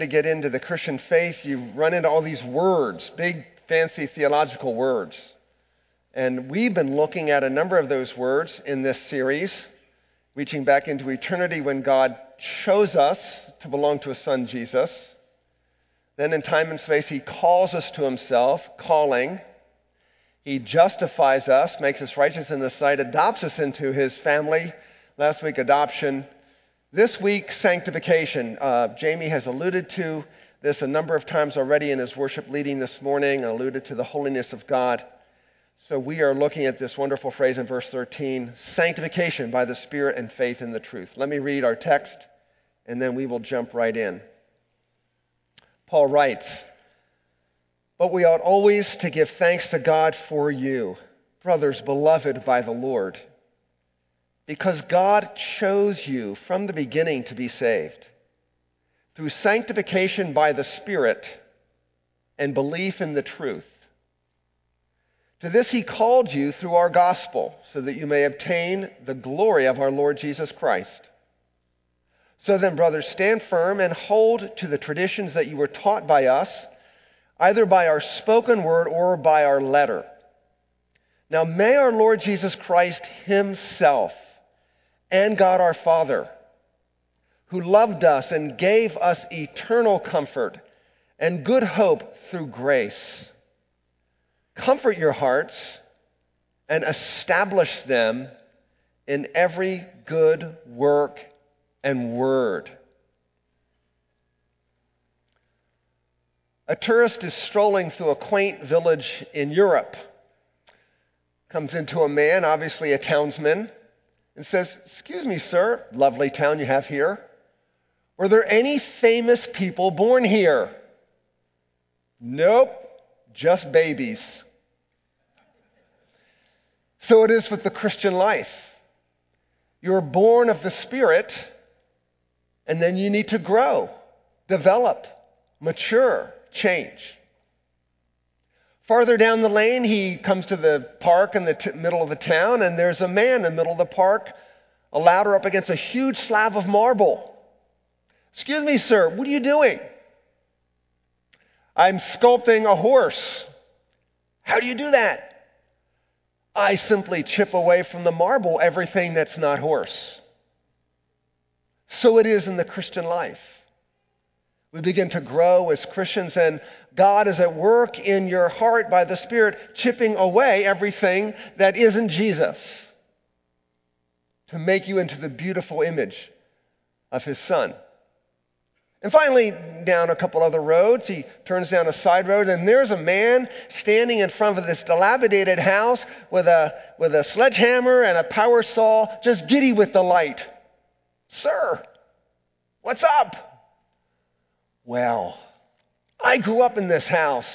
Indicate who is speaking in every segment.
Speaker 1: to get into the Christian faith, you run into all these words, big, fancy theological words. And we've been looking at a number of those words in this series, reaching back into eternity when God chose us to belong to His Son Jesus. Then in time and space, He calls us to Himself, calling. He justifies us, makes us righteous in the sight, adopts us into His family. Last week, adoption. This week, sanctification. Uh, Jamie has alluded to this a number of times already in his worship leading this morning, alluded to the holiness of God. So we are looking at this wonderful phrase in verse 13 sanctification by the Spirit and faith in the truth. Let me read our text, and then we will jump right in. Paul writes, But we ought always to give thanks to God for you, brothers beloved by the Lord because God chose you from the beginning to be saved through sanctification by the Spirit and belief in the truth. To this he called you through our gospel, so that you may obtain the glory of our Lord Jesus Christ. So then, brothers, stand firm and hold to the traditions that you were taught by us, either by our spoken word or by our letter. Now, may our Lord Jesus Christ himself and God our Father, who loved us and gave us eternal comfort and good hope through grace. Comfort your hearts and establish them in every good work and word. A tourist is strolling through a quaint village in Europe. Comes into a man, obviously a townsman, and says, Excuse me, sir, lovely town you have here. Were there any famous people born here? Nope, just babies. So it is with the Christian life. You're born of the Spirit, and then you need to grow, develop, mature, change. Farther down the lane, he comes to the park in the t- middle of the town, and there's a man in the middle of the park, a ladder up against a huge slab of marble. Excuse me, sir, what are you doing? I'm sculpting a horse. How do you do that? I simply chip away from the marble everything that's not horse. So it is in the Christian life. We begin to grow as Christians, and God is at work in your heart by the Spirit, chipping away everything that isn't Jesus to make you into the beautiful image of His Son. And finally, down a couple other roads, he turns down a side road, and there's a man standing in front of this dilapidated house with a, with a sledgehammer and a power saw, just giddy with delight. Sir, what's up? Well, I grew up in this house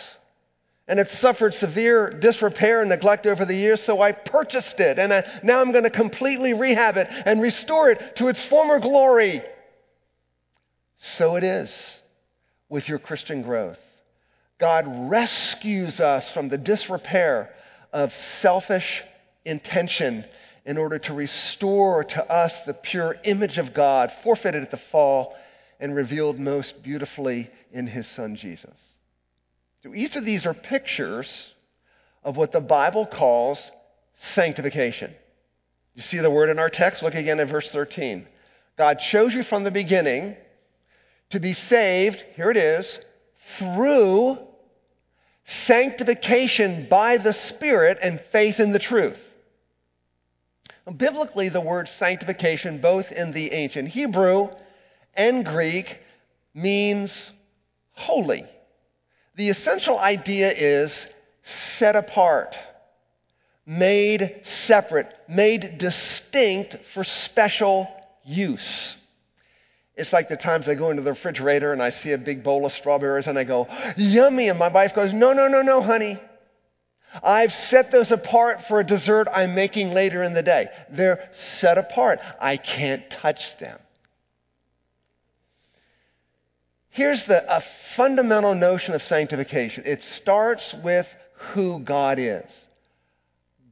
Speaker 1: and it suffered severe disrepair and neglect over the years, so I purchased it and I, now I'm going to completely rehab it and restore it to its former glory. So it is with your Christian growth. God rescues us from the disrepair of selfish intention in order to restore to us the pure image of God forfeited at the fall and revealed most beautifully in his son Jesus. So each of these are pictures of what the Bible calls sanctification. You see the word in our text? Look again at verse 13. God chose you from the beginning to be saved, here it is, through sanctification by the Spirit and faith in the truth. Biblically, the word sanctification, both in the ancient Hebrew and Greek means holy. The essential idea is set apart, made separate, made distinct for special use. It's like the times I go into the refrigerator and I see a big bowl of strawberries and I go, yummy. And my wife goes, no, no, no, no, honey. I've set those apart for a dessert I'm making later in the day. They're set apart. I can't touch them. Here's the, a fundamental notion of sanctification it starts with who God is.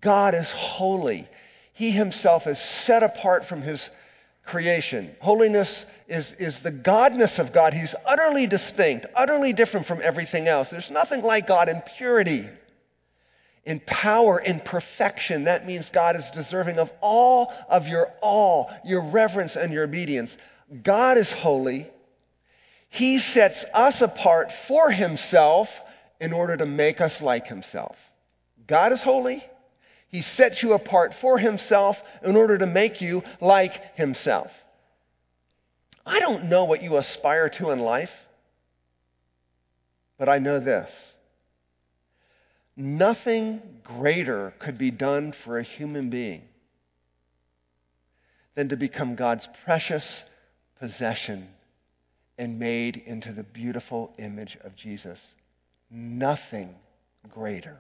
Speaker 1: God is holy. He himself is set apart from his creation. Holiness is, is the godness of God. He's utterly distinct, utterly different from everything else. There's nothing like God in purity, in power, in perfection. That means God is deserving of all of your all, your reverence, and your obedience. God is holy. He sets us apart for himself in order to make us like himself. God is holy. He sets you apart for himself in order to make you like himself. I don't know what you aspire to in life, but I know this. Nothing greater could be done for a human being than to become God's precious possession and made into the beautiful image of Jesus. Nothing greater.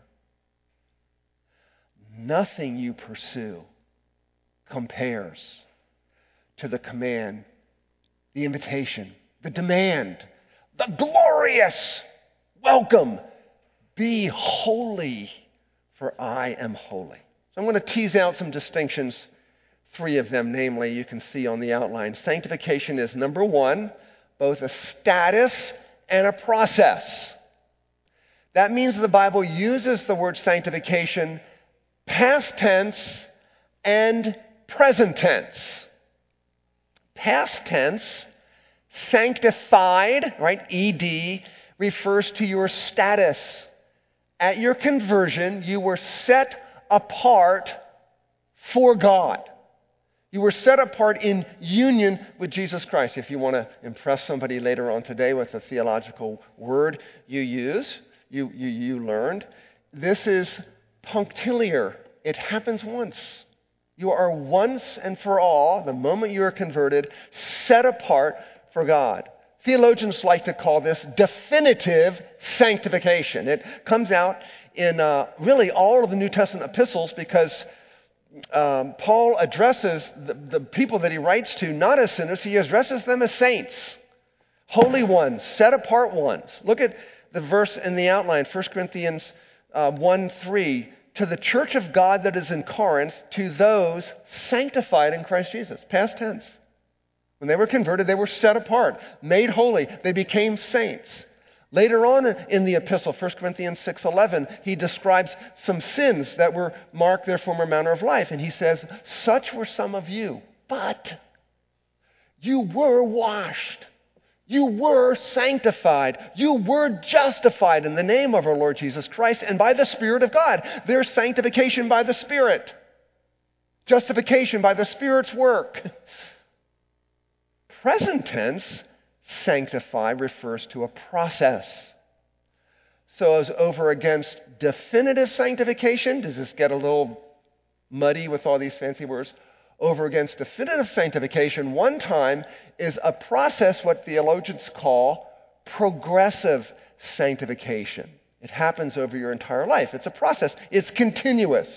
Speaker 1: Nothing you pursue compares to the command, the invitation, the demand, the glorious welcome be holy, for I am holy. So I'm going to tease out some distinctions, three of them, namely, you can see on the outline. Sanctification is number one, both a status and a process. That means the Bible uses the word sanctification past tense and present tense. Past tense, sanctified, right? ED refers to your status. At your conversion, you were set apart for God. You were set apart in union with Jesus Christ. If you want to impress somebody later on today with a theological word you use, you, you, you learned, this is punctiliar. It happens once. You are once and for all, the moment you are converted, set apart for God. Theologians like to call this definitive sanctification. It comes out in uh, really all of the New Testament epistles because um, Paul addresses the, the people that he writes to not as sinners, he addresses them as saints, holy ones, set apart ones. Look at the verse in the outline, 1 Corinthians uh, 1 3 to the church of God that is in Corinth, to those sanctified in Christ Jesus. Past tense. When they were converted, they were set apart, made holy. They became saints. Later on in the epistle, 1 Corinthians 6:11, he describes some sins that were marked their former manner of life and he says, "Such were some of you, but you were washed, you were sanctified. You were justified in the name of our Lord Jesus Christ and by the Spirit of God. There's sanctification by the Spirit, justification by the Spirit's work. Present tense, sanctify refers to a process. So, as over against definitive sanctification, does this get a little muddy with all these fancy words? over against definitive sanctification one time is a process what theologians call progressive sanctification. It happens over your entire life. It's a process, it's continuous.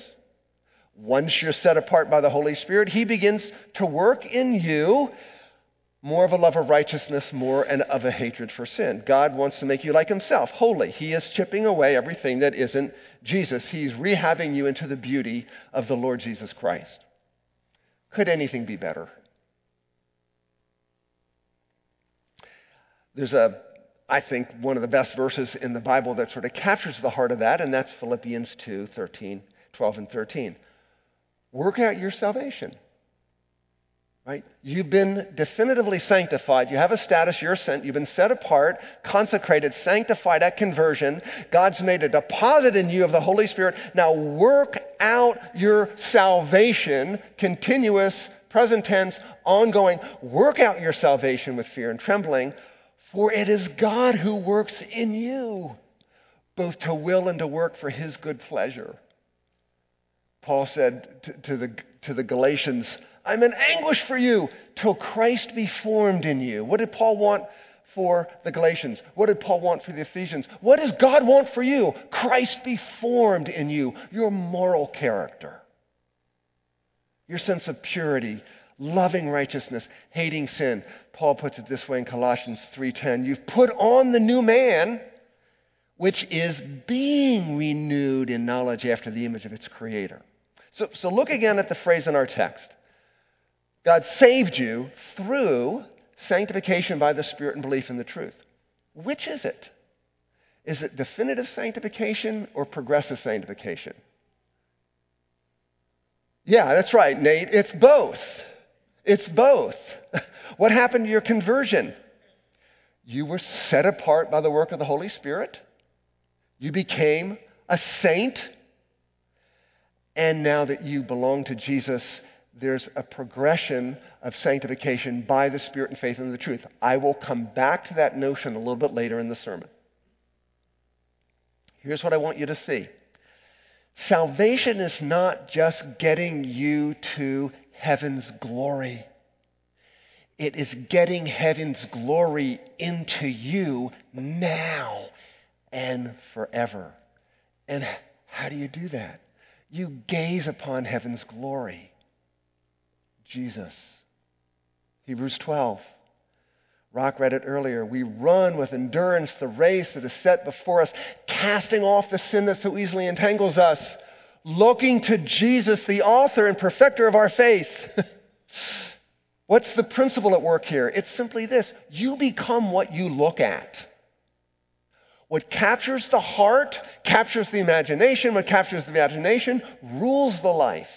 Speaker 1: Once you're set apart by the Holy Spirit, He begins to work in you more of a love of righteousness, more and of a hatred for sin. God wants to make you like Himself, holy. He is chipping away everything that isn't Jesus. He's rehabbing you into the beauty of the Lord Jesus Christ. Could anything be better? There's a, I think, one of the best verses in the Bible that sort of captures the heart of that, and that's Philippians 2 13, 12 and 13. Work out your salvation. Right? You've been definitively sanctified. You have a status. You're sent. You've been set apart, consecrated, sanctified at conversion. God's made a deposit in you of the Holy Spirit. Now work out your salvation, continuous, present tense, ongoing. Work out your salvation with fear and trembling, for it is God who works in you, both to will and to work for his good pleasure. Paul said to, to the, to the Galatians, I'm in anguish for you till Christ be formed in you. What did Paul want for the Galatians? What did Paul want for the Ephesians? What does God want for you? Christ be formed in you, your moral character, your sense of purity, loving righteousness, hating sin. Paul puts it this way in Colossians 3:10, you've put on the new man which is being renewed in knowledge after the image of its creator. So, so look again at the phrase in our text God saved you through sanctification by the Spirit and belief in the truth. Which is it? Is it definitive sanctification or progressive sanctification? Yeah, that's right, Nate. It's both. It's both. What happened to your conversion? You were set apart by the work of the Holy Spirit. You became a saint. And now that you belong to Jesus, there's a progression of sanctification by the Spirit and faith in the truth. I will come back to that notion a little bit later in the sermon. Here's what I want you to see salvation is not just getting you to heaven's glory. It is getting heaven's glory into you now and forever. And how do you do that? You gaze upon heaven's glory. Jesus. Hebrews 12. Rock read it earlier. We run with endurance the race that is set before us, casting off the sin that so easily entangles us, looking to Jesus, the author and perfecter of our faith. What's the principle at work here? It's simply this you become what you look at. What captures the heart captures the imagination. What captures the imagination rules the life.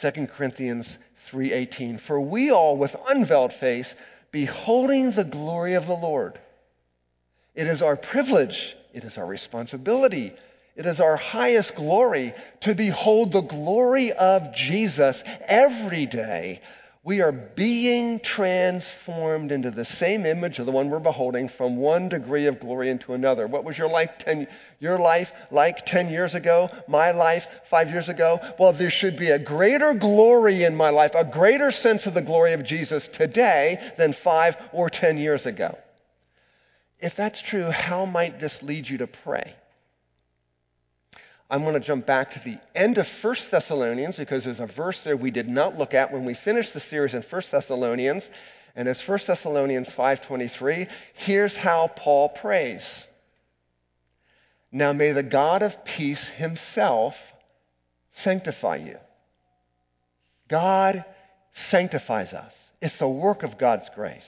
Speaker 1: 2 Corinthians 3:18 For we all with unveiled face beholding the glory of the Lord. It is our privilege, it is our responsibility, it is our highest glory to behold the glory of Jesus every day we are being transformed into the same image of the one we're beholding from one degree of glory into another. What was your life 10, your life like 10 years ago? My life 5 years ago? Well, there should be a greater glory in my life, a greater sense of the glory of Jesus today than 5 or 10 years ago. If that's true, how might this lead you to pray? I'm going to jump back to the end of 1 Thessalonians because there's a verse there we did not look at when we finished the series in 1 Thessalonians. And it's 1 Thessalonians 5:23. Here's how Paul prays. Now may the God of peace himself sanctify you. God sanctifies us. It's the work of God's grace.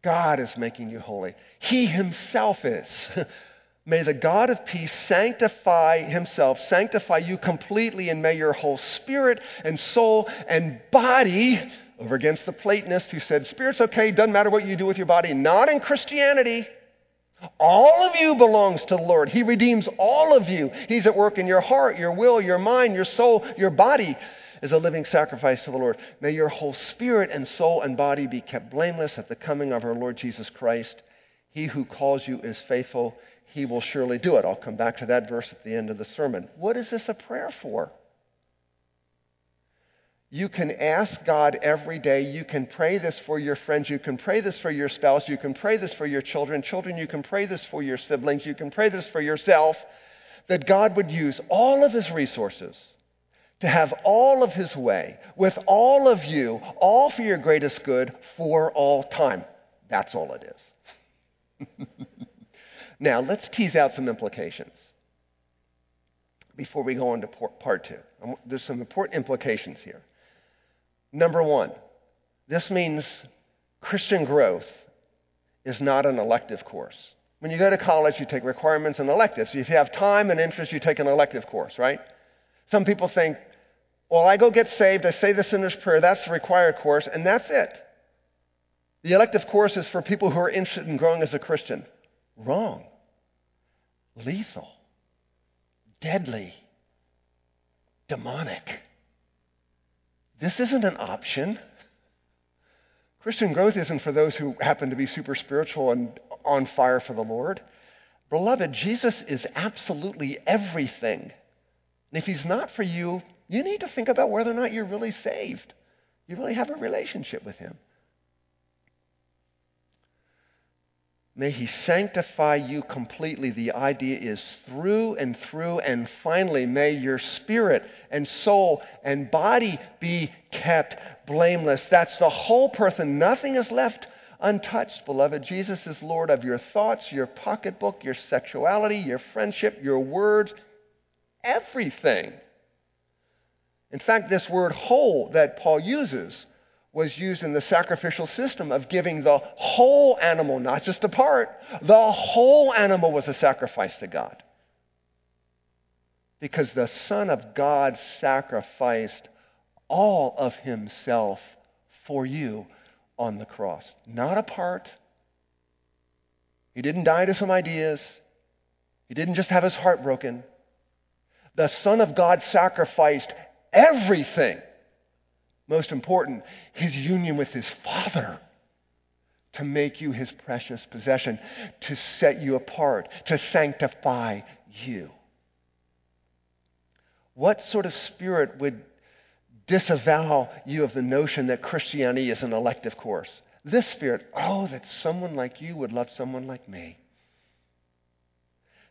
Speaker 1: God is making you holy. He himself is. May the God of peace sanctify himself, sanctify you completely, and may your whole spirit and soul and body, over against the Platonist who said, Spirit's okay, doesn't matter what you do with your body, not in Christianity. All of you belongs to the Lord. He redeems all of you. He's at work in your heart, your will, your mind, your soul, your body is a living sacrifice to the Lord. May your whole spirit and soul and body be kept blameless at the coming of our Lord Jesus Christ. He who calls you is faithful he will surely do it. I'll come back to that verse at the end of the sermon. What is this a prayer for? You can ask God every day. You can pray this for your friends. You can pray this for your spouse. You can pray this for your children. Children, you can pray this for your siblings. You can pray this for yourself. That God would use all of his resources to have all of his way with all of you, all for your greatest good for all time. That's all it is. Now, let's tease out some implications before we go on to part two. Um, there's some important implications here. Number one, this means Christian growth is not an elective course. When you go to college, you take requirements and electives. If you have time and interest, you take an elective course, right? Some people think, well, I go get saved, I say the sinner's prayer, that's the required course, and that's it. The elective course is for people who are interested in growing as a Christian. Wrong lethal, deadly, demonic. This isn't an option. Christian growth isn't for those who happen to be super spiritual and on fire for the Lord. Beloved, Jesus is absolutely everything. And if he's not for you, you need to think about whether or not you're really saved. You really have a relationship with him. May He sanctify you completely. The idea is through and through, and finally, may your spirit and soul and body be kept blameless. That's the whole person. Nothing is left untouched, beloved. Jesus is Lord of your thoughts, your pocketbook, your sexuality, your friendship, your words, everything. In fact, this word whole that Paul uses was used in the sacrificial system of giving the whole animal, not just a part. The whole animal was a sacrifice to God. Because the Son of God sacrificed all of himself for you on the cross. Not a part. He didn't die to some ideas. He didn't just have his heart broken. The Son of God sacrificed everything most important, his union with his Father to make you his precious possession, to set you apart, to sanctify you. What sort of spirit would disavow you of the notion that Christianity is an elective course? This spirit, oh, that someone like you would love someone like me.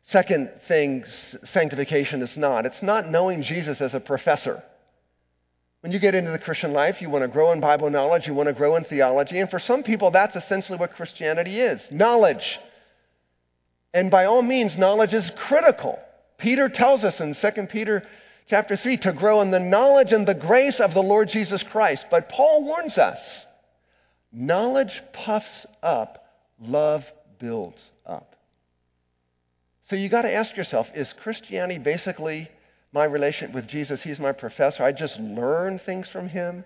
Speaker 1: Second thing, sanctification is not. It's not knowing Jesus as a professor. When you get into the Christian life, you want to grow in Bible knowledge, you want to grow in theology, and for some people, that's essentially what Christianity is knowledge. And by all means, knowledge is critical. Peter tells us in 2 Peter chapter 3 to grow in the knowledge and the grace of the Lord Jesus Christ. But Paul warns us knowledge puffs up, love builds up. So you got to ask yourself is Christianity basically my relationship with Jesus, he's my professor. I just learn things from him.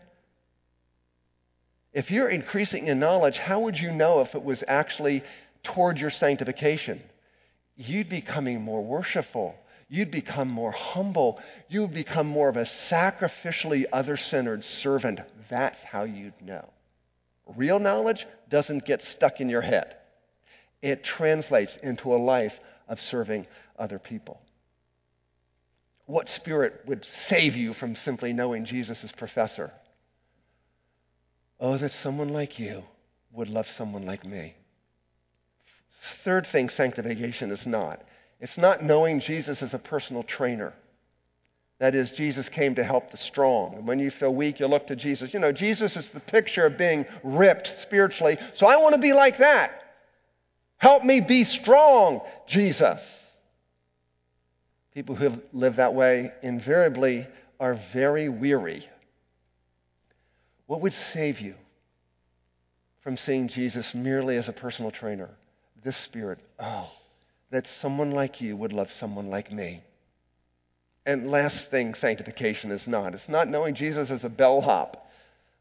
Speaker 1: If you're increasing in knowledge, how would you know if it was actually toward your sanctification? You'd becoming more worshipful. You'd become more humble. You would become more of a sacrificially other centered servant. That's how you'd know. Real knowledge doesn't get stuck in your head, it translates into a life of serving other people. What spirit would save you from simply knowing Jesus as professor? Oh, that someone like you would love someone like me. Third thing sanctification is not. It's not knowing Jesus as a personal trainer. That is, Jesus came to help the strong. And when you feel weak, you look to Jesus. You know, Jesus is the picture of being ripped spiritually. So I want to be like that. Help me be strong, Jesus. People who live that way invariably are very weary. What would save you from seeing Jesus merely as a personal trainer? This spirit, oh, that someone like you would love someone like me. And last thing, sanctification is not. It's not knowing Jesus as a bellhop,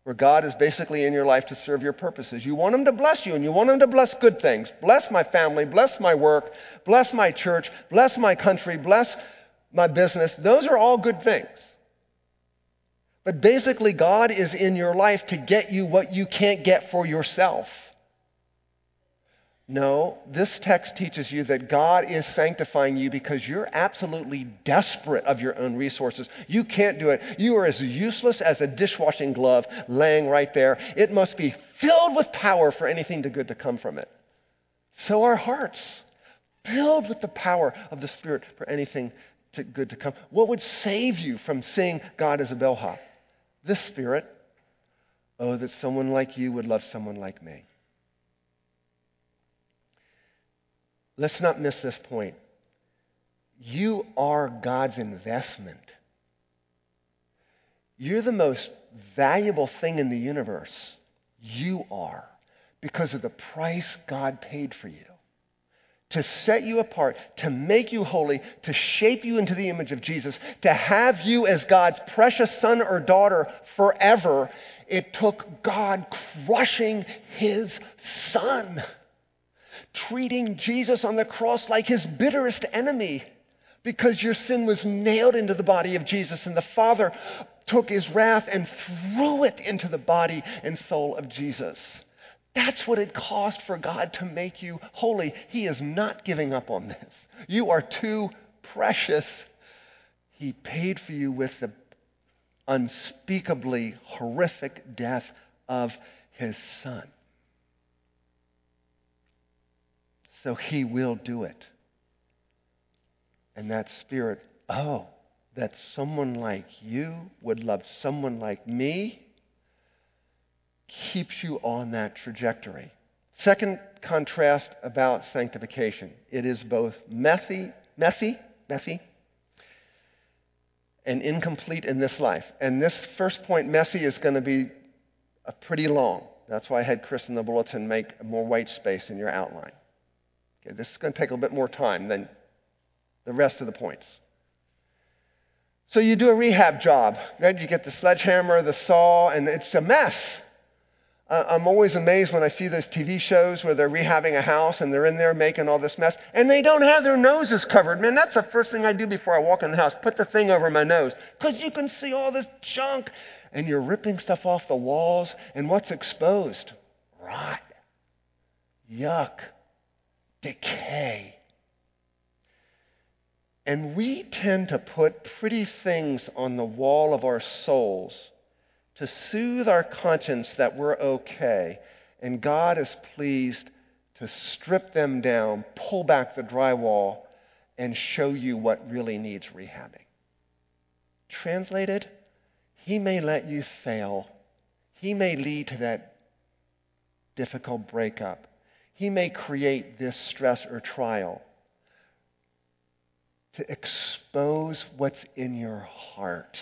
Speaker 1: where God is basically in your life to serve your purposes. You want Him to bless you, and you want Him to bless good things. Bless my family, bless my work, bless my church, bless my country, bless my business. Those are all good things. But basically, God is in your life to get you what you can't get for yourself. No, this text teaches you that God is sanctifying you because you're absolutely desperate of your own resources. You can't do it. You are as useless as a dishwashing glove laying right there. It must be filled with power for anything good to come from it. So our hearts, filled with the power of the Spirit for anything to good to come. What would save you from seeing God as a bellhop? This Spirit. Oh, that someone like you would love someone like me. Let's not miss this point. You are God's investment. You're the most valuable thing in the universe. You are because of the price God paid for you to set you apart, to make you holy, to shape you into the image of Jesus, to have you as God's precious son or daughter forever, it took God crushing his son, treating Jesus on the cross like his bitterest enemy because your sin was nailed into the body of Jesus, and the Father took his wrath and threw it into the body and soul of Jesus. That's what it cost for God to make you holy. He is not giving up on this. You are too precious. He paid for you with the unspeakably horrific death of his son. So he will do it. And that spirit, oh, that someone like you would love someone like me keeps you on that trajectory. Second contrast about sanctification it is both messy, messy, messy, and incomplete in this life. And this first point, messy, is going to be a pretty long. That's why I had Chris in the bulletin make more white space in your outline. Okay, this is going to take a bit more time than the rest of the points. So you do a rehab job, right? You get the sledgehammer, the saw, and it's a mess. Uh, I'm always amazed when I see those TV shows where they're rehabbing a house and they're in there making all this mess and they don't have their noses covered. Man, that's the first thing I do before I walk in the house. Put the thing over my nose because you can see all this junk and you're ripping stuff off the walls and what's exposed? Rot, yuck, decay. And we tend to put pretty things on the wall of our souls to soothe our conscience that we're okay. And God is pleased to strip them down, pull back the drywall, and show you what really needs rehabbing. Translated, He may let you fail. He may lead to that difficult breakup. He may create this stress or trial to expose what's in your heart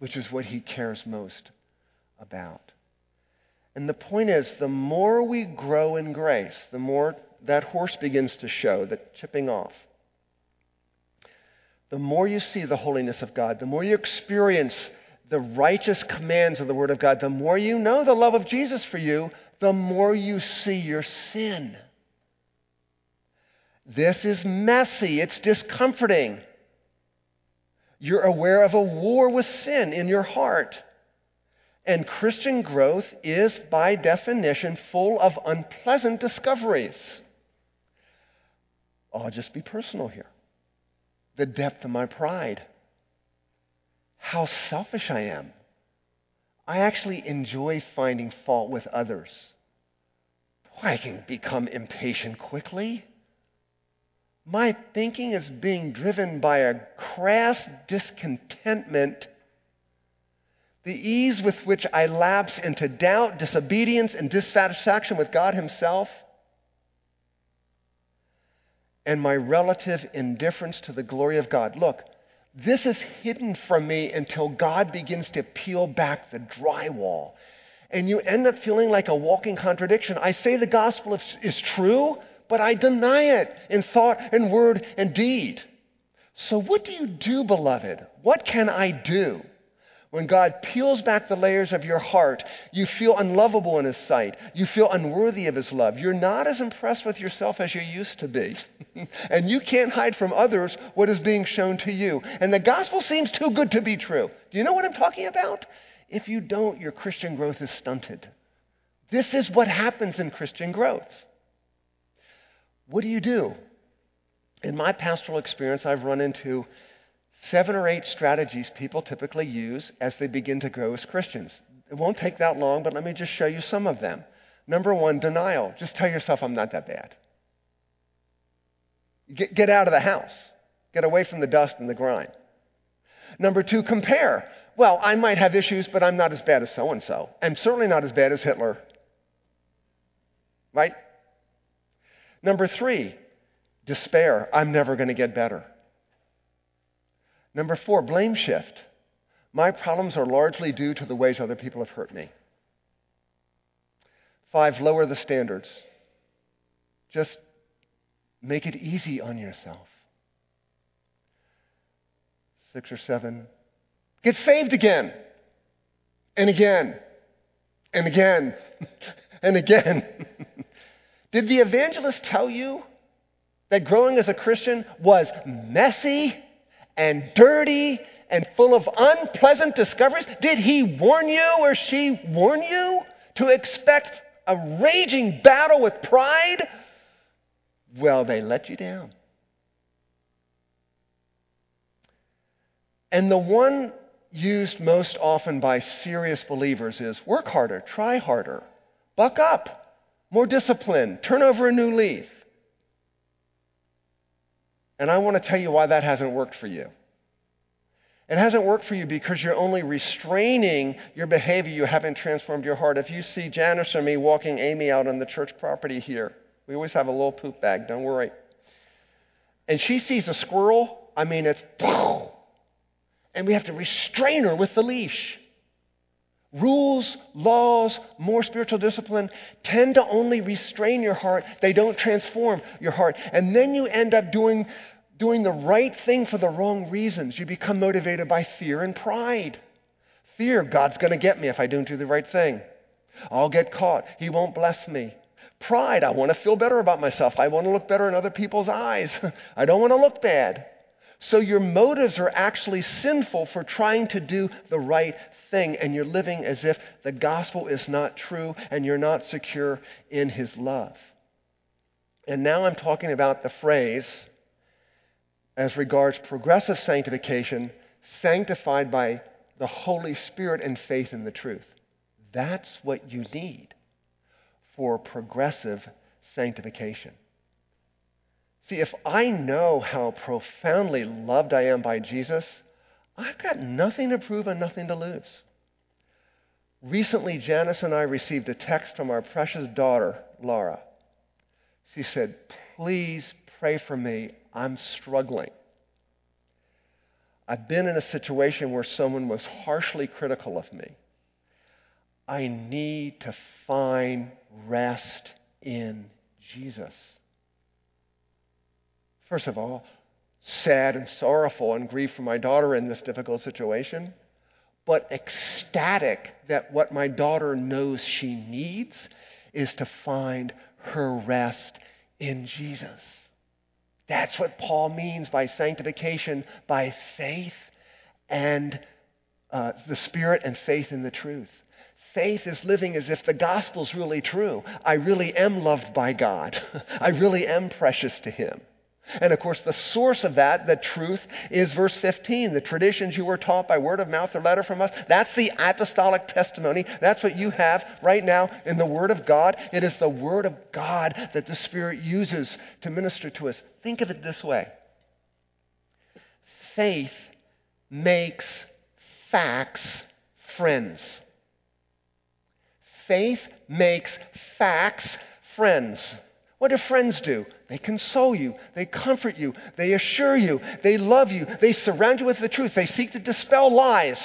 Speaker 1: which is what he cares most about. And the point is, the more we grow in grace, the more that horse begins to show, the chipping off. The more you see the holiness of God, the more you experience the righteous commands of the Word of God, the more you know the love of Jesus for you, the more you see your sin. This is messy, it's discomforting. You're aware of a war with sin in your heart. And Christian growth is, by definition, full of unpleasant discoveries. Oh, I'll just be personal here. The depth of my pride. How selfish I am. I actually enjoy finding fault with others. I can become impatient quickly. My thinking is being driven by a crass discontentment. The ease with which I lapse into doubt, disobedience, and dissatisfaction with God Himself, and my relative indifference to the glory of God. Look, this is hidden from me until God begins to peel back the drywall. And you end up feeling like a walking contradiction. I say the gospel is, is true, but I deny it in thought and word and deed. So, what do you do, beloved? What can I do? When God peels back the layers of your heart, you feel unlovable in His sight. You feel unworthy of His love. You're not as impressed with yourself as you used to be. and you can't hide from others what is being shown to you. And the gospel seems too good to be true. Do you know what I'm talking about? If you don't, your Christian growth is stunted. This is what happens in Christian growth. What do you do? In my pastoral experience, I've run into seven or eight strategies people typically use as they begin to grow as Christians. It won't take that long, but let me just show you some of them. Number one, denial. Just tell yourself, I'm not that bad. Get, get out of the house, get away from the dust and the grime. Number two, compare. Well, I might have issues, but I'm not as bad as so and so. I'm certainly not as bad as Hitler. Right? Number three, despair. I'm never going to get better. Number four, blame shift. My problems are largely due to the ways other people have hurt me. Five, lower the standards. Just make it easy on yourself. Six or seven, get saved again, and again, and again, and again. Did the evangelist tell you that growing as a Christian was messy and dirty and full of unpleasant discoveries? Did he warn you or she warn you to expect a raging battle with pride? Well, they let you down. And the one used most often by serious believers is work harder, try harder, buck up more discipline, turn over a new leaf. And I want to tell you why that hasn't worked for you. It hasn't worked for you because you're only restraining your behavior. You haven't transformed your heart. If you see Janice or me walking Amy out on the church property here, we always have a little poop bag, don't worry. And she sees a squirrel, I mean, it's boom. and we have to restrain her with the leash. Rules, laws, more spiritual discipline tend to only restrain your heart. They don't transform your heart. And then you end up doing, doing the right thing for the wrong reasons. You become motivated by fear and pride. Fear, God's going to get me if I don't do the right thing. I'll get caught. He won't bless me. Pride, I want to feel better about myself. I want to look better in other people's eyes. I don't want to look bad. So your motives are actually sinful for trying to do the right thing, and you're living as if the gospel is not true and you're not secure in his love. And now I'm talking about the phrase as regards progressive sanctification, sanctified by the Holy Spirit and faith in the truth. That's what you need for progressive sanctification. See, if I know how profoundly loved I am by Jesus, I've got nothing to prove and nothing to lose. Recently, Janice and I received a text from our precious daughter, Laura. She said, Please pray for me. I'm struggling. I've been in a situation where someone was harshly critical of me. I need to find rest in Jesus. First of all, sad and sorrowful and grief for my daughter in this difficult situation, but ecstatic that what my daughter knows she needs is to find her rest in Jesus. That's what Paul means by sanctification by faith and uh, the Spirit and faith in the truth. Faith is living as if the gospel's really true. I really am loved by God. I really am precious to Him. And of course, the source of that, the truth, is verse 15. The traditions you were taught by word of mouth or letter from us, that's the apostolic testimony. That's what you have right now in the Word of God. It is the Word of God that the Spirit uses to minister to us. Think of it this way faith makes facts friends. Faith makes facts friends. What do friends do? They console you, they comfort you, they assure you, they love you, they surround you with the truth, they seek to dispel lies.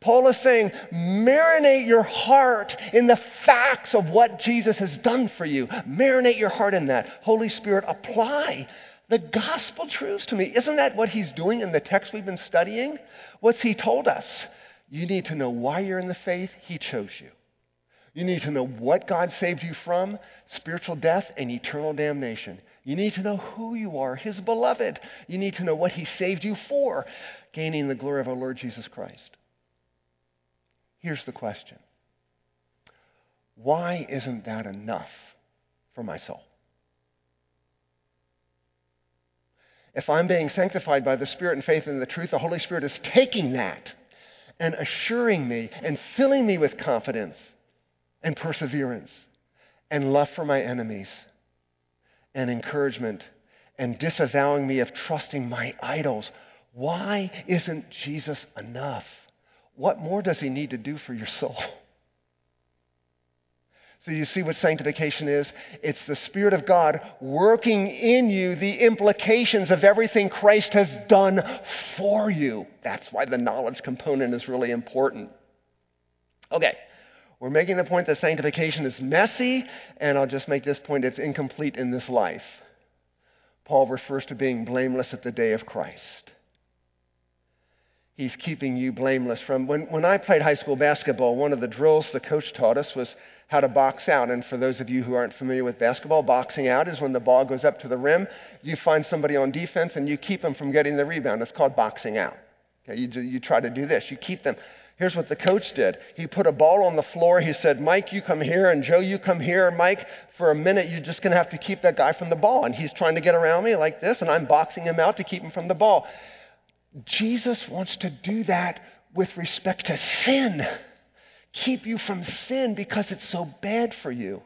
Speaker 1: Paul is saying, marinate your heart in the facts of what Jesus has done for you. Marinate your heart in that. Holy Spirit, apply the gospel truths to me. Isn't that what he's doing in the text we've been studying? What's he told us? You need to know why you're in the faith. He chose you. You need to know what God saved you from spiritual death and eternal damnation. You need to know who you are, His beloved. You need to know what He saved you for, gaining the glory of our Lord Jesus Christ. Here's the question Why isn't that enough for my soul? If I'm being sanctified by the Spirit and faith in the truth, the Holy Spirit is taking that and assuring me and filling me with confidence and perseverance and love for my enemies and encouragement and disavowing me of trusting my idols. Why isn't Jesus enough? What more does he need to do for your soul? So you see what sanctification is? It's the Spirit of God working in you the implications of everything Christ has done for you. That's why the knowledge component is really important. Okay, we're making the point that sanctification is messy, and I'll just make this point it's incomplete in this life. Paul refers to being blameless at the day of Christ. He's keeping you blameless from. When, when I played high school basketball, one of the drills the coach taught us was how to box out. And for those of you who aren't familiar with basketball, boxing out is when the ball goes up to the rim, you find somebody on defense and you keep them from getting the rebound. It's called boxing out. Okay, you, you try to do this. You keep them Here's what the coach did. He put a ball on the floor. He said, Mike, you come here, and Joe, you come here. Mike, for a minute, you're just going to have to keep that guy from the ball. And he's trying to get around me like this, and I'm boxing him out to keep him from the ball. Jesus wants to do that with respect to sin. Keep you from sin because it's so bad for you.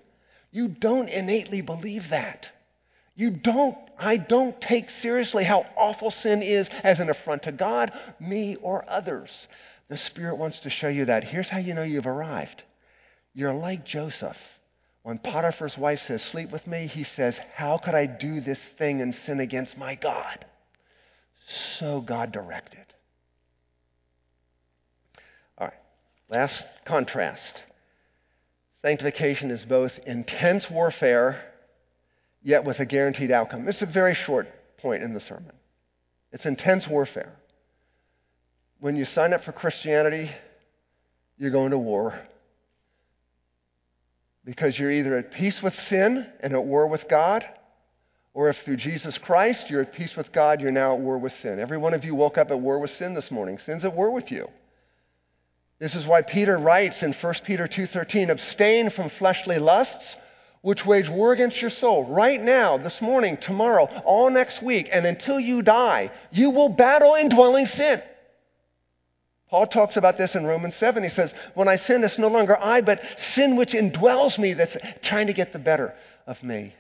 Speaker 1: You don't innately believe that. You don't, I don't take seriously how awful sin is as an affront to God, me, or others. The Spirit wants to show you that. Here's how you know you've arrived. You're like Joseph. When Potiphar's wife says, Sleep with me, he says, How could I do this thing and sin against my God? So God directed. All right, last contrast. Sanctification is both intense warfare, yet with a guaranteed outcome. This is a very short point in the sermon. It's intense warfare. When you sign up for Christianity, you're going to war. Because you're either at peace with sin and at war with God, or if through Jesus Christ you're at peace with God, you're now at war with sin. Every one of you woke up at war with sin this morning. Sin's at war with you. This is why Peter writes in 1 Peter 2:13, "Abstain from fleshly lusts which wage war against your soul. Right now, this morning, tomorrow, all next week, and until you die, you will battle indwelling sin." Paul talks about this in Romans 7. He says, When I sin, it's no longer I, but sin which indwells me that's trying to get the better of me.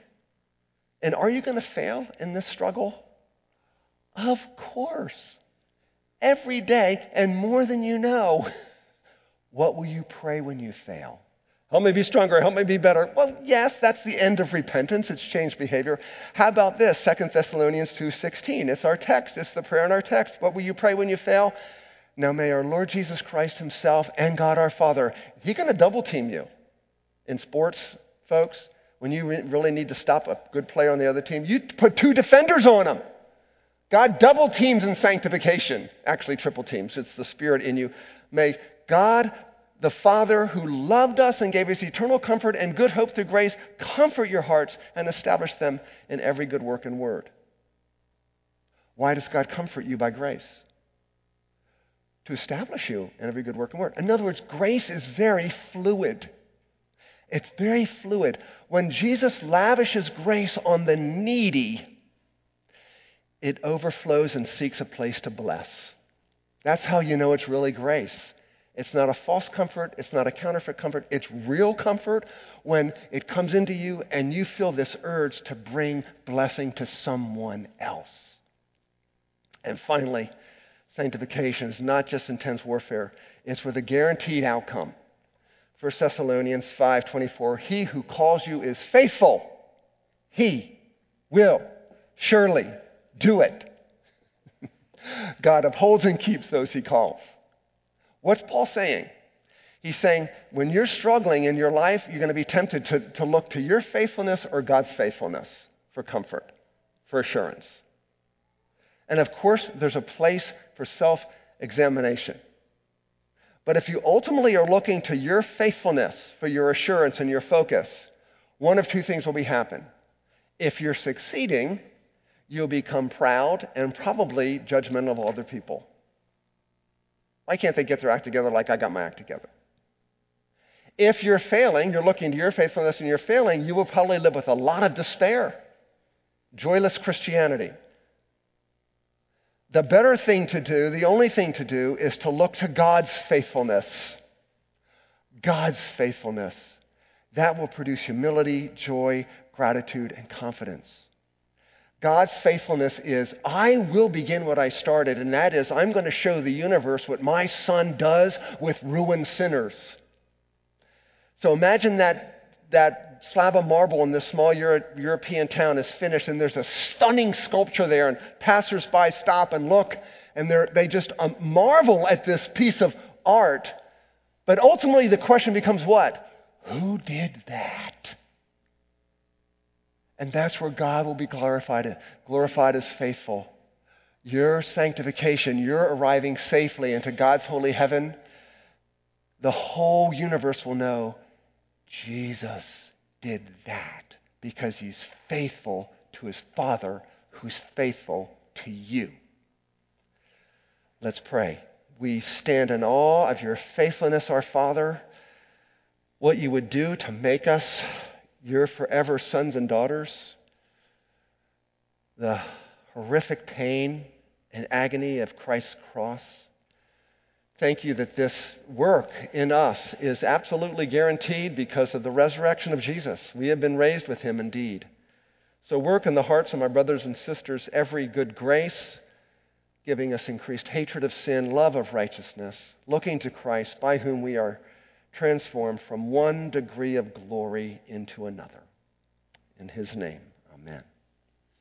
Speaker 1: And are you going to fail in this struggle? Of course. Every day, and more than you know. What will you pray when you fail? Help me be stronger. Help me be better. Well, yes, that's the end of repentance. It's changed behavior. How about this? 2 Thessalonians 2.16. It's our text. It's the prayer in our text. What will you pray when you fail? Now may our Lord Jesus Christ himself and God our Father, He's going to double team you. In sports, folks, when you really need to stop a good player on the other team, you put two defenders on them. God double teams in sanctification, actually triple teams. It's the Spirit in you. May God, the Father who loved us and gave us eternal comfort and good hope through grace, comfort your hearts and establish them in every good work and word. Why does God comfort you by grace? To establish you in every good work and word. In other words, grace is very fluid. It's very fluid. When Jesus lavishes grace on the needy, it overflows and seeks a place to bless. That's how you know it's really grace. It's not a false comfort. It's not a counterfeit comfort. It's real comfort when it comes into you and you feel this urge to bring blessing to someone else. And finally, sanctification is not just intense warfare, it's with a guaranteed outcome. 1 Thessalonians 5:24 He who calls you is faithful. He will surely do it. God upholds and keeps those he calls. What's Paul saying? He's saying when you're struggling in your life, you're going to be tempted to, to look to your faithfulness or God's faithfulness for comfort, for assurance. And of course, there's a place for self examination. But if you ultimately are looking to your faithfulness for your assurance and your focus, one of two things will be happen. If you're succeeding, you'll become proud and probably judgmental of other people. Why can't they get their act together like I got my act together? If you're failing, you're looking to your faithfulness and you're failing, you will probably live with a lot of despair, joyless Christianity. The better thing to do, the only thing to do, is to look to God's faithfulness. God's faithfulness. That will produce humility, joy, gratitude, and confidence. God's faithfulness is, I will begin what I started, and that is, I'm going to show the universe what my son does with ruined sinners. So imagine that, that slab of marble in this small Euro- European town is finished, and there's a stunning sculpture there, and passersby stop and look, and they just um, marvel at this piece of art. But ultimately, the question becomes what? Who did that? And that's where God will be glorified, glorified as faithful. Your sanctification, your arriving safely into God's holy heaven, the whole universe will know Jesus did that because he's faithful to his Father who's faithful to you. Let's pray. We stand in awe of your faithfulness, our Father, what you would do to make us your forever sons and daughters, the horrific pain and agony of Christ's cross. Thank you that this work in us is absolutely guaranteed because of the resurrection of Jesus. We have been raised with him indeed. So, work in the hearts of my brothers and sisters every good grace, giving us increased hatred of sin, love of righteousness, looking to Christ, by whom we are transformed from one degree of glory into another. In his name, amen.